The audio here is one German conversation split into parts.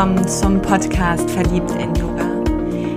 willkommen zum Podcast Verliebt in Yoga.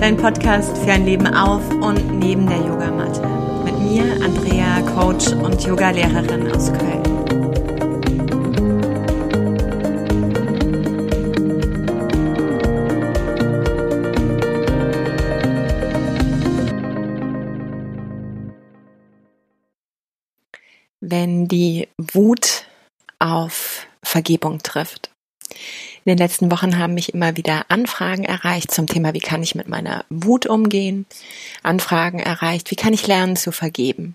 Dein Podcast für ein Leben auf und neben der Yogamatte. Mit mir, Andrea, Coach und Yogalehrerin aus Köln. Wenn die Wut auf Vergebung trifft. In den letzten Wochen haben mich immer wieder Anfragen erreicht zum Thema, wie kann ich mit meiner Wut umgehen? Anfragen erreicht, wie kann ich lernen zu vergeben?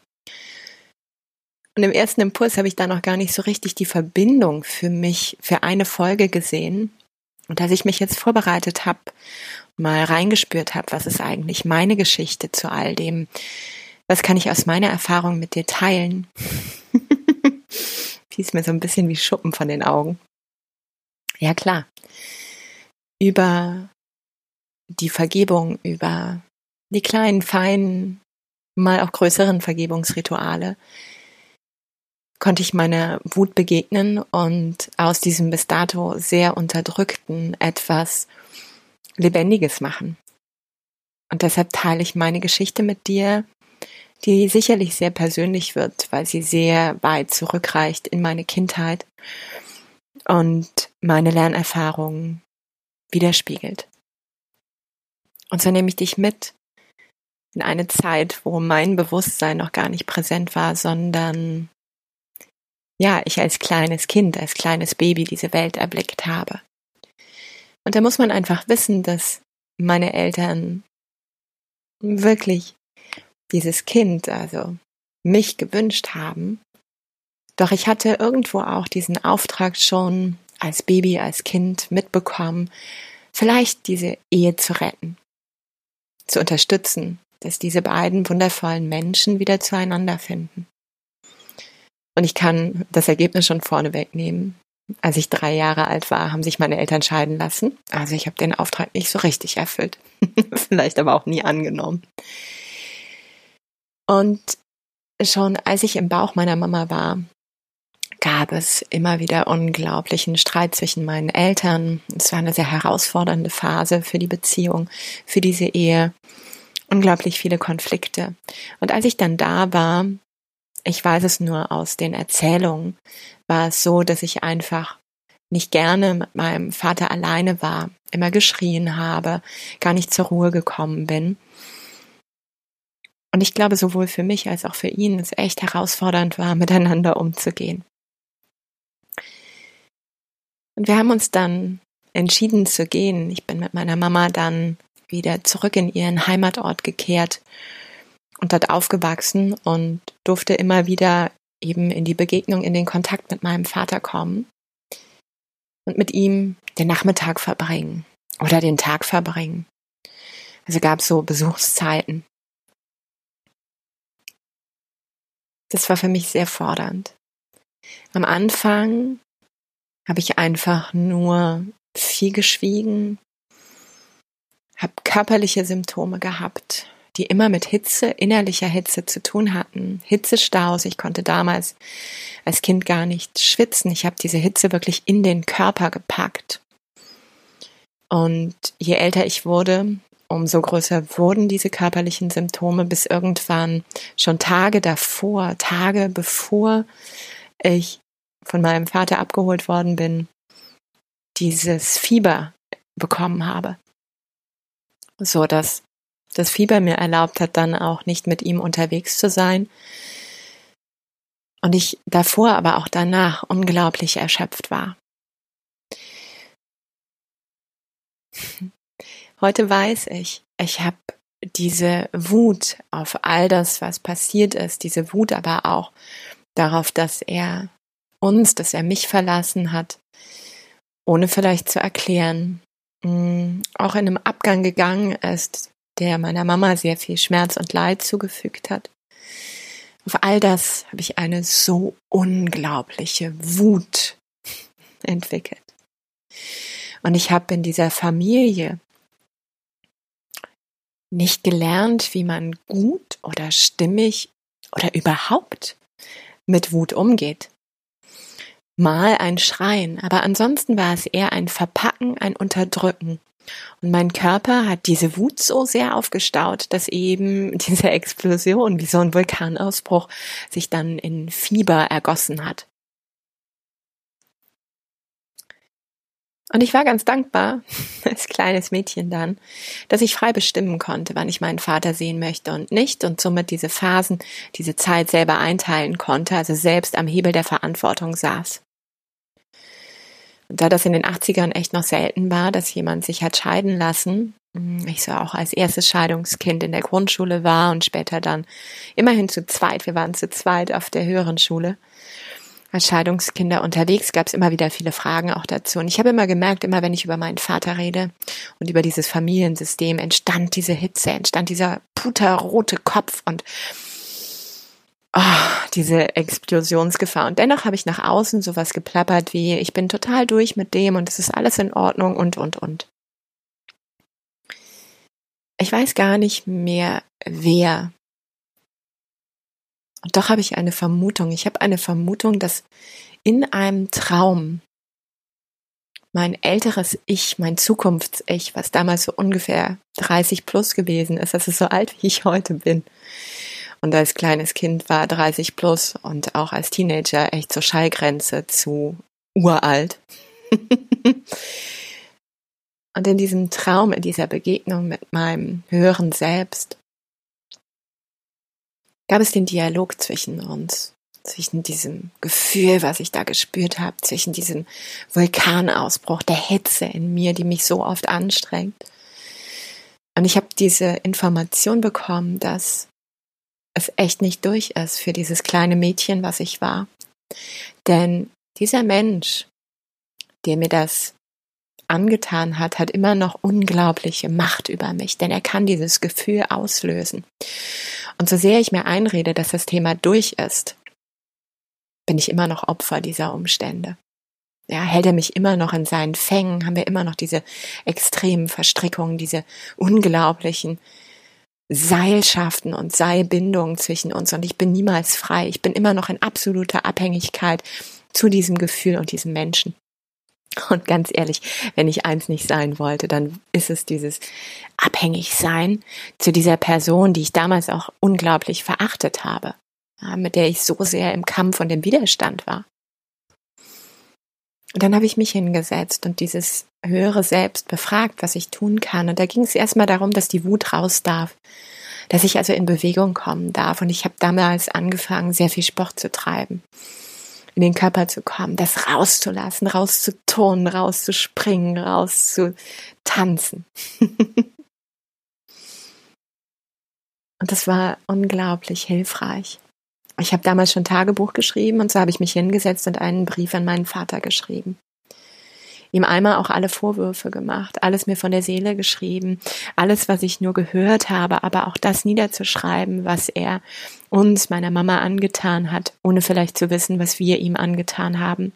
Und im ersten Impuls habe ich da noch gar nicht so richtig die Verbindung für mich, für eine Folge gesehen. Und als ich mich jetzt vorbereitet habe, mal reingespürt habe, was ist eigentlich meine Geschichte zu all dem, was kann ich aus meiner Erfahrung mit dir teilen, fiel mir so ein bisschen wie Schuppen von den Augen. Ja klar. Über die Vergebung, über die kleinen, feinen, mal auch größeren Vergebungsrituale konnte ich meiner Wut begegnen und aus diesem bis dato sehr unterdrückten etwas Lebendiges machen. Und deshalb teile ich meine Geschichte mit dir, die sicherlich sehr persönlich wird, weil sie sehr weit zurückreicht in meine Kindheit und meine Lernerfahrungen widerspiegelt. Und so nehme ich dich mit in eine Zeit, wo mein Bewusstsein noch gar nicht präsent war, sondern ja, ich als kleines Kind, als kleines Baby diese Welt erblickt habe. Und da muss man einfach wissen, dass meine Eltern wirklich dieses Kind, also mich gewünscht haben, doch ich hatte irgendwo auch diesen Auftrag schon als Baby, als Kind mitbekommen, vielleicht diese Ehe zu retten, zu unterstützen, dass diese beiden wundervollen Menschen wieder zueinander finden. Und ich kann das Ergebnis schon vorne wegnehmen. Als ich drei Jahre alt war, haben sich meine Eltern scheiden lassen. Also ich habe den Auftrag nicht so richtig erfüllt. Vielleicht aber auch nie angenommen. Und schon als ich im Bauch meiner Mama war, gab es immer wieder unglaublichen Streit zwischen meinen Eltern. Es war eine sehr herausfordernde Phase für die Beziehung, für diese Ehe. Unglaublich viele Konflikte. Und als ich dann da war, ich weiß es nur aus den Erzählungen, war es so, dass ich einfach nicht gerne mit meinem Vater alleine war, immer geschrien habe, gar nicht zur Ruhe gekommen bin. Und ich glaube, sowohl für mich als auch für ihn es echt herausfordernd war, miteinander umzugehen. Und wir haben uns dann entschieden zu gehen. Ich bin mit meiner Mama dann wieder zurück in ihren Heimatort gekehrt und dort aufgewachsen und durfte immer wieder eben in die Begegnung, in den Kontakt mit meinem Vater kommen und mit ihm den Nachmittag verbringen oder den Tag verbringen. Also gab es so Besuchszeiten. Das war für mich sehr fordernd. Am Anfang habe ich einfach nur viel geschwiegen, habe körperliche Symptome gehabt, die immer mit Hitze, innerlicher Hitze zu tun hatten. Hitzestaus, ich konnte damals als Kind gar nicht schwitzen. Ich habe diese Hitze wirklich in den Körper gepackt. Und je älter ich wurde, umso größer wurden diese körperlichen Symptome, bis irgendwann schon Tage davor, Tage bevor ich von meinem Vater abgeholt worden bin, dieses Fieber bekommen habe. So dass das Fieber mir erlaubt hat, dann auch nicht mit ihm unterwegs zu sein. Und ich davor, aber auch danach unglaublich erschöpft war. Heute weiß ich, ich habe diese Wut auf all das, was passiert ist, diese Wut aber auch darauf, dass er uns, dass er mich verlassen hat, ohne vielleicht zu erklären, mm, auch in einem Abgang gegangen ist, der meiner Mama sehr viel Schmerz und Leid zugefügt hat. Auf all das habe ich eine so unglaubliche Wut entwickelt. Und ich habe in dieser Familie nicht gelernt, wie man gut oder stimmig oder überhaupt mit Wut umgeht. Mal ein Schreien, aber ansonsten war es eher ein Verpacken, ein Unterdrücken. Und mein Körper hat diese Wut so sehr aufgestaut, dass eben diese Explosion wie so ein Vulkanausbruch sich dann in Fieber ergossen hat. Und ich war ganz dankbar, als kleines Mädchen dann, dass ich frei bestimmen konnte, wann ich meinen Vater sehen möchte und nicht und somit diese Phasen, diese Zeit selber einteilen konnte, also selbst am Hebel der Verantwortung saß. Da das in den 80ern echt noch selten war, dass jemand sich hat scheiden lassen, hm, ich so auch als erstes Scheidungskind in der Grundschule war und später dann immerhin zu zweit, wir waren zu zweit auf der höheren Schule, als Scheidungskinder unterwegs gab es immer wieder viele Fragen auch dazu. Und ich habe immer gemerkt, immer wenn ich über meinen Vater rede und über dieses Familiensystem, entstand diese Hitze, entstand dieser puterrote Kopf und oh, diese Explosionsgefahr. Und dennoch habe ich nach außen sowas geplappert wie, ich bin total durch mit dem und es ist alles in Ordnung und, und, und. Ich weiß gar nicht mehr, wer und doch habe ich eine Vermutung. Ich habe eine Vermutung, dass in einem Traum mein älteres Ich, mein Zukunfts-Ich, was damals so ungefähr 30 plus gewesen ist, das ist so alt, wie ich heute bin. Und als kleines Kind war 30 plus und auch als Teenager echt zur Schallgrenze zu uralt. und in diesem Traum, in dieser Begegnung mit meinem höheren Selbst, gab es den Dialog zwischen uns, zwischen diesem Gefühl, was ich da gespürt habe, zwischen diesem Vulkanausbruch, der Hitze in mir, die mich so oft anstrengt. Und ich habe diese Information bekommen, dass es echt nicht durch ist für dieses kleine Mädchen, was ich war. Denn dieser Mensch, der mir das angetan hat, hat immer noch unglaubliche Macht über mich, denn er kann dieses Gefühl auslösen. Und so sehr ich mir einrede, dass das Thema durch ist, bin ich immer noch Opfer dieser Umstände. Ja, hält er mich immer noch in seinen Fängen, haben wir immer noch diese extremen Verstrickungen, diese unglaublichen Seilschaften und Seilbindungen zwischen uns und ich bin niemals frei. Ich bin immer noch in absoluter Abhängigkeit zu diesem Gefühl und diesem Menschen. Und ganz ehrlich, wenn ich eins nicht sein wollte, dann ist es dieses Abhängigsein zu dieser Person, die ich damals auch unglaublich verachtet habe, mit der ich so sehr im Kampf und im Widerstand war. Und dann habe ich mich hingesetzt und dieses höhere Selbst befragt, was ich tun kann. Und da ging es erstmal darum, dass die Wut raus darf, dass ich also in Bewegung kommen darf. Und ich habe damals angefangen, sehr viel Sport zu treiben in den Körper zu kommen, das rauszulassen, rauszuturnen, rauszuspringen, rauszutanzen. und das war unglaublich hilfreich. Ich habe damals schon Tagebuch geschrieben und so habe ich mich hingesetzt und einen Brief an meinen Vater geschrieben ihm einmal auch alle Vorwürfe gemacht, alles mir von der Seele geschrieben, alles, was ich nur gehört habe, aber auch das niederzuschreiben, was er uns, meiner Mama angetan hat, ohne vielleicht zu wissen, was wir ihm angetan haben.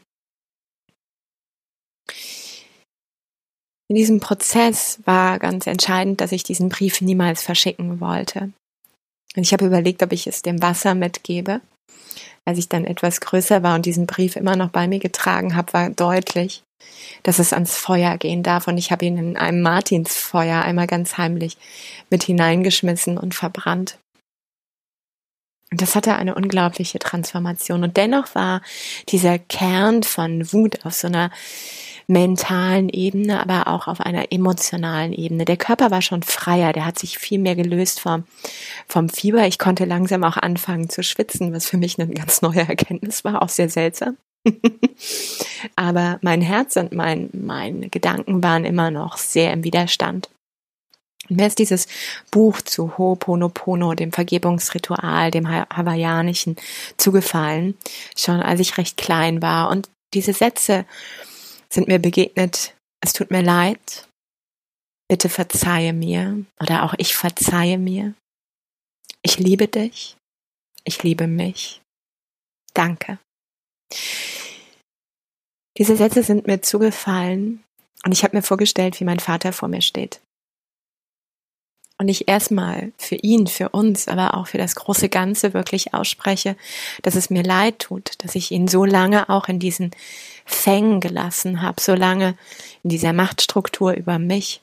In diesem Prozess war ganz entscheidend, dass ich diesen Brief niemals verschicken wollte. Und ich habe überlegt, ob ich es dem Wasser mitgebe. Als ich dann etwas größer war und diesen Brief immer noch bei mir getragen habe, war deutlich, dass es ans Feuer gehen darf. Und ich habe ihn in einem Martinsfeuer einmal ganz heimlich mit hineingeschmissen und verbrannt. Und das hatte eine unglaubliche Transformation. Und dennoch war dieser Kern von Wut auf so einer mentalen Ebene, aber auch auf einer emotionalen Ebene. Der Körper war schon freier, der hat sich viel mehr gelöst vom, vom Fieber. Ich konnte langsam auch anfangen zu schwitzen, was für mich eine ganz neue Erkenntnis war, auch sehr seltsam. Aber mein Herz und mein, meine Gedanken waren immer noch sehr im Widerstand. Und mir ist dieses Buch zu Ho'oponopono, dem Vergebungsritual, dem hawaiianischen, zugefallen, schon als ich recht klein war. Und diese Sätze sind mir begegnet. Es tut mir leid. Bitte verzeihe mir. Oder auch ich verzeihe mir. Ich liebe dich. Ich liebe mich. Danke. Diese Sätze sind mir zugefallen und ich habe mir vorgestellt, wie mein Vater vor mir steht. Und ich erstmal für ihn, für uns, aber auch für das große Ganze wirklich ausspreche, dass es mir leid tut, dass ich ihn so lange auch in diesen Fängen gelassen habe, so lange in dieser Machtstruktur über mich,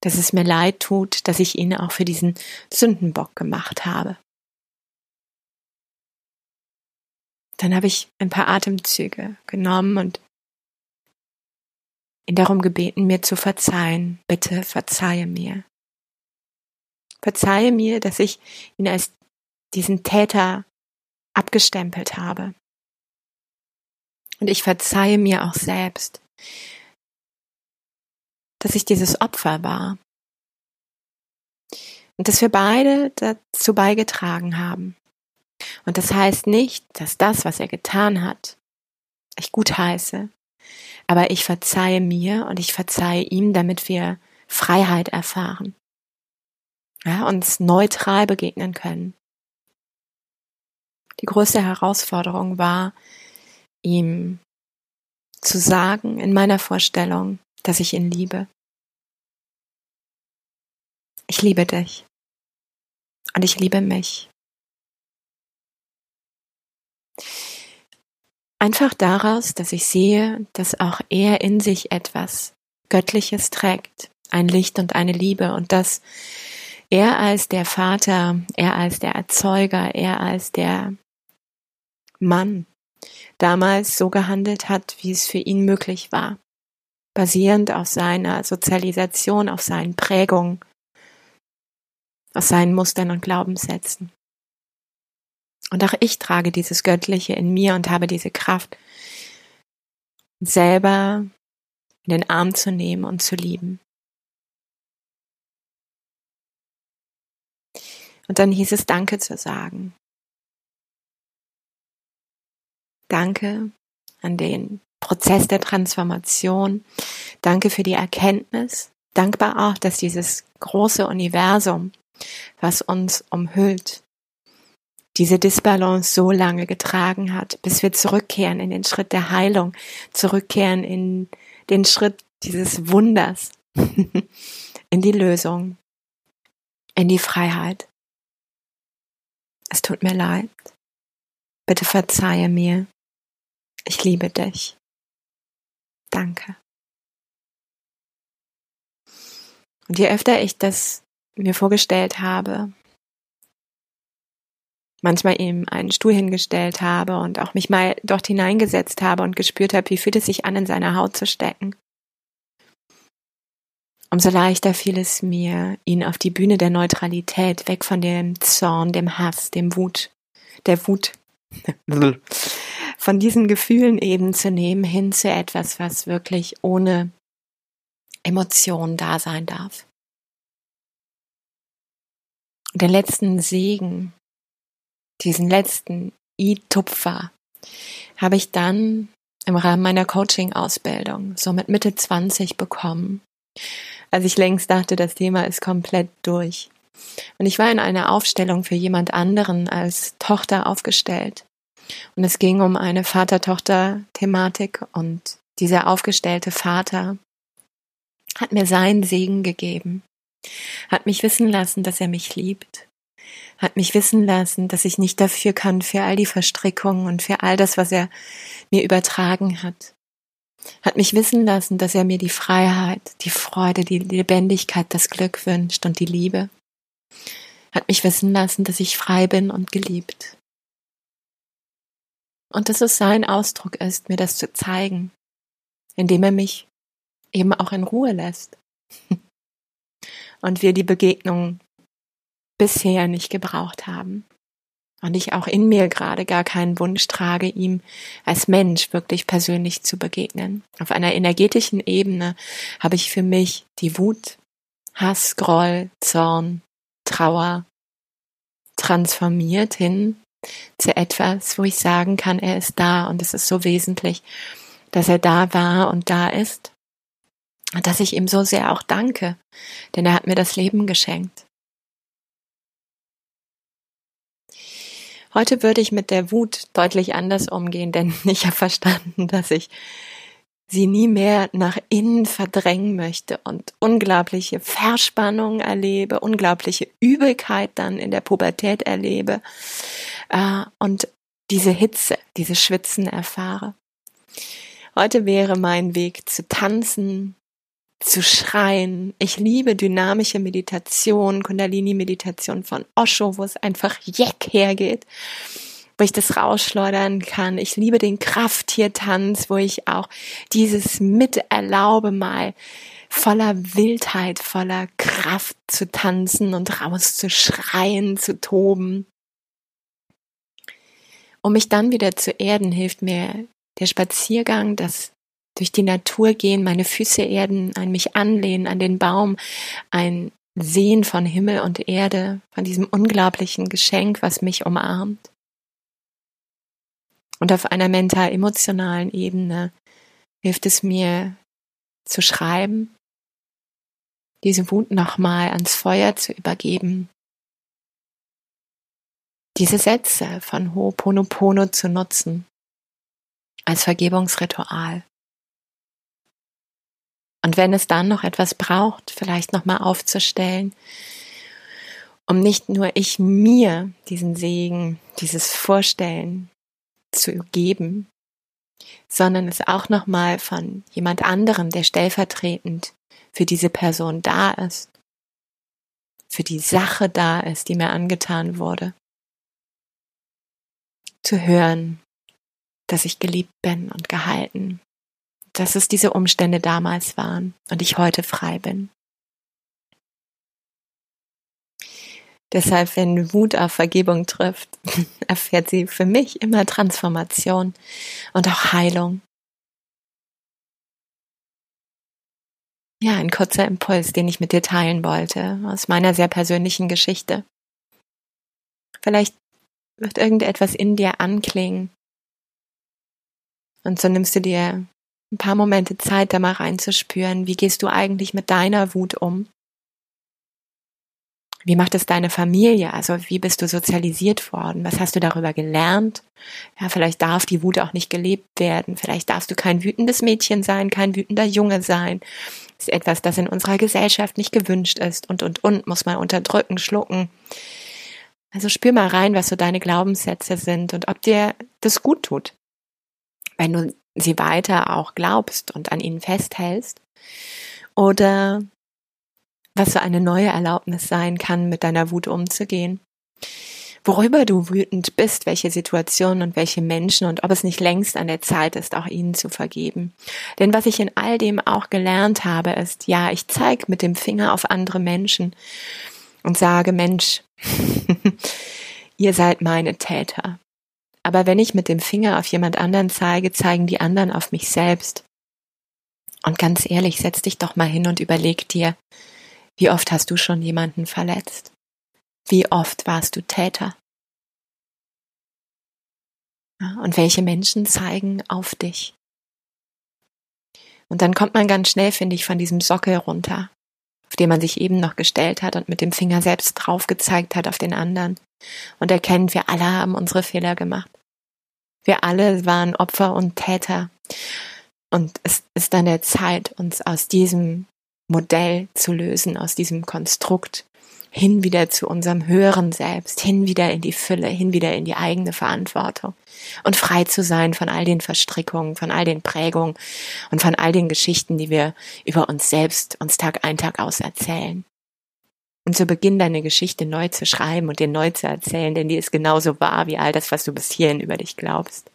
dass es mir leid tut, dass ich ihn auch für diesen Sündenbock gemacht habe. Dann habe ich ein paar Atemzüge genommen und ihn darum gebeten, mir zu verzeihen. Bitte verzeihe mir. Verzeihe mir, dass ich ihn als diesen Täter abgestempelt habe. Und ich verzeihe mir auch selbst, dass ich dieses Opfer war. Und dass wir beide dazu beigetragen haben. Und das heißt nicht, dass das, was er getan hat, ich gut heiße. Aber ich verzeihe mir und ich verzeihe ihm, damit wir Freiheit erfahren ja, uns neutral begegnen können. Die größte Herausforderung war, ihm zu sagen in meiner Vorstellung, dass ich ihn liebe. Ich liebe dich. Und ich liebe mich. Einfach daraus, dass ich sehe, dass auch er in sich etwas Göttliches trägt, ein Licht und eine Liebe und dass er als der Vater, er als der Erzeuger, er als der Mann damals so gehandelt hat, wie es für ihn möglich war, basierend auf seiner Sozialisation, auf seinen Prägungen, auf seinen Mustern und Glaubenssätzen. Und auch ich trage dieses Göttliche in mir und habe diese Kraft, selber in den Arm zu nehmen und zu lieben. Und dann hieß es Danke zu sagen. Danke an den Prozess der Transformation. Danke für die Erkenntnis. Dankbar auch, dass dieses große Universum, was uns umhüllt, diese Disbalance so lange getragen hat, bis wir zurückkehren in den Schritt der Heilung, zurückkehren in den Schritt dieses Wunders, in die Lösung, in die Freiheit. Es tut mir leid. Bitte verzeihe mir. Ich liebe dich. Danke. Und je öfter ich das mir vorgestellt habe, manchmal ihm einen Stuhl hingestellt habe und auch mich mal dort hineingesetzt habe und gespürt habe, wie fühlt es sich an, in seiner Haut zu stecken, umso leichter fiel es mir, ihn auf die Bühne der Neutralität, weg von dem Zorn, dem Hass, dem Wut, der Wut, von diesen Gefühlen eben zu nehmen, hin zu etwas, was wirklich ohne Emotionen da sein darf. Den letzten Segen, diesen letzten I-Tupfer, habe ich dann im Rahmen meiner Coaching-Ausbildung, so mit Mitte 20 bekommen als ich längst dachte, das Thema ist komplett durch. Und ich war in einer Aufstellung für jemand anderen als Tochter aufgestellt. Und es ging um eine Vater-Tochter-Thematik und dieser aufgestellte Vater hat mir seinen Segen gegeben, hat mich wissen lassen, dass er mich liebt, hat mich wissen lassen, dass ich nicht dafür kann, für all die Verstrickungen und für all das, was er mir übertragen hat hat mich wissen lassen, dass er mir die Freiheit, die Freude, die Lebendigkeit, das Glück wünscht und die Liebe. Hat mich wissen lassen, dass ich frei bin und geliebt. Und dass es sein Ausdruck ist, mir das zu zeigen, indem er mich eben auch in Ruhe lässt. und wir die Begegnung bisher nicht gebraucht haben und ich auch in mir gerade gar keinen Wunsch trage, ihm als Mensch wirklich persönlich zu begegnen. Auf einer energetischen Ebene habe ich für mich die Wut, Hass, Groll, Zorn, Trauer transformiert hin zu etwas, wo ich sagen kann, er ist da und es ist so wesentlich, dass er da war und da ist. Und dass ich ihm so sehr auch danke, denn er hat mir das Leben geschenkt. Heute würde ich mit der Wut deutlich anders umgehen, denn ich habe verstanden, dass ich sie nie mehr nach innen verdrängen möchte und unglaubliche Verspannung erlebe, unglaubliche Übelkeit dann in der Pubertät erlebe äh, und diese Hitze, diese Schwitzen erfahre. Heute wäre mein Weg zu tanzen, zu schreien. Ich liebe dynamische Meditation, Kundalini-Meditation von Osho, wo es einfach jeck hergeht wo ich das rausschleudern kann. Ich liebe den Krafttiertanz, wo ich auch dieses miterlaube mal voller Wildheit, voller Kraft zu tanzen und rauszuschreien, zu toben. Um mich dann wieder zu erden, hilft mir der Spaziergang, das durch die Natur gehen, meine Füße erden, ein mich anlehnen an den Baum, ein Sehen von Himmel und Erde, von diesem unglaublichen Geschenk, was mich umarmt. Und auf einer mental-emotionalen Ebene hilft es mir zu schreiben, diese Wut nochmal ans Feuer zu übergeben, diese Sätze von Ho'oponopono zu nutzen als Vergebungsritual. Und wenn es dann noch etwas braucht, vielleicht nochmal aufzustellen, um nicht nur ich mir diesen Segen, dieses Vorstellen zu geben, sondern es auch nochmal von jemand anderem, der stellvertretend für diese Person da ist, für die Sache da ist, die mir angetan wurde, zu hören, dass ich geliebt bin und gehalten, dass es diese Umstände damals waren und ich heute frei bin. Deshalb, wenn Wut auf Vergebung trifft, erfährt sie für mich immer Transformation und auch Heilung. Ja, ein kurzer Impuls, den ich mit dir teilen wollte, aus meiner sehr persönlichen Geschichte. Vielleicht wird irgendetwas in dir anklingen. Und so nimmst du dir ein paar Momente Zeit, da mal reinzuspüren, wie gehst du eigentlich mit deiner Wut um? Wie macht es deine Familie? Also wie bist du sozialisiert worden? Was hast du darüber gelernt? Ja, vielleicht darf die Wut auch nicht gelebt werden. Vielleicht darfst du kein wütendes Mädchen sein, kein wütender Junge sein. Das ist etwas, das in unserer Gesellschaft nicht gewünscht ist und, und, und, muss man unterdrücken, schlucken. Also spür mal rein, was so deine Glaubenssätze sind und ob dir das gut tut. Wenn du sie weiter auch glaubst und an ihnen festhältst. Oder was so eine neue Erlaubnis sein kann, mit deiner Wut umzugehen. Worüber du wütend bist, welche Situationen und welche Menschen und ob es nicht längst an der Zeit ist, auch ihnen zu vergeben. Denn was ich in all dem auch gelernt habe, ist, ja, ich zeige mit dem Finger auf andere Menschen und sage, Mensch, ihr seid meine Täter. Aber wenn ich mit dem Finger auf jemand anderen zeige, zeigen die anderen auf mich selbst. Und ganz ehrlich, setz dich doch mal hin und überleg dir, wie oft hast du schon jemanden verletzt? Wie oft warst du Täter? und welche Menschen zeigen auf dich? Und dann kommt man ganz schnell, finde ich, von diesem Sockel runter, auf den man sich eben noch gestellt hat und mit dem Finger selbst drauf gezeigt hat auf den anderen und erkennt, wir alle haben unsere Fehler gemacht. Wir alle waren Opfer und Täter. Und es ist dann der Zeit, uns aus diesem Modell zu lösen, aus diesem Konstrukt hin wieder zu unserem höheren Selbst, hin wieder in die Fülle, hin wieder in die eigene Verantwortung und frei zu sein von all den Verstrickungen, von all den Prägungen und von all den Geschichten, die wir über uns selbst uns Tag ein, Tag aus erzählen. Und zu Beginn deine Geschichte neu zu schreiben und dir neu zu erzählen, denn die ist genauso wahr wie all das, was du bis hierhin über dich glaubst.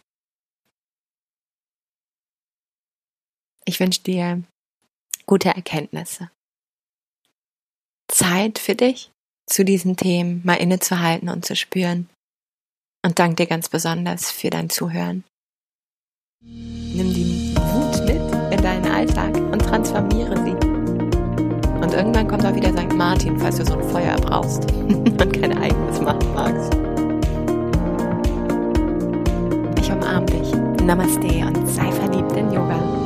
Ich wünsche dir gute Erkenntnisse. Zeit für dich, zu diesen Themen mal innezuhalten und zu spüren. Und danke dir ganz besonders für dein Zuhören. Nimm die irgendwann kommt auch wieder St. Martin, falls du so ein Feuer brauchst und kein eigenes machen magst. Ich umarme dich. Namaste und sei verliebt in Yoga.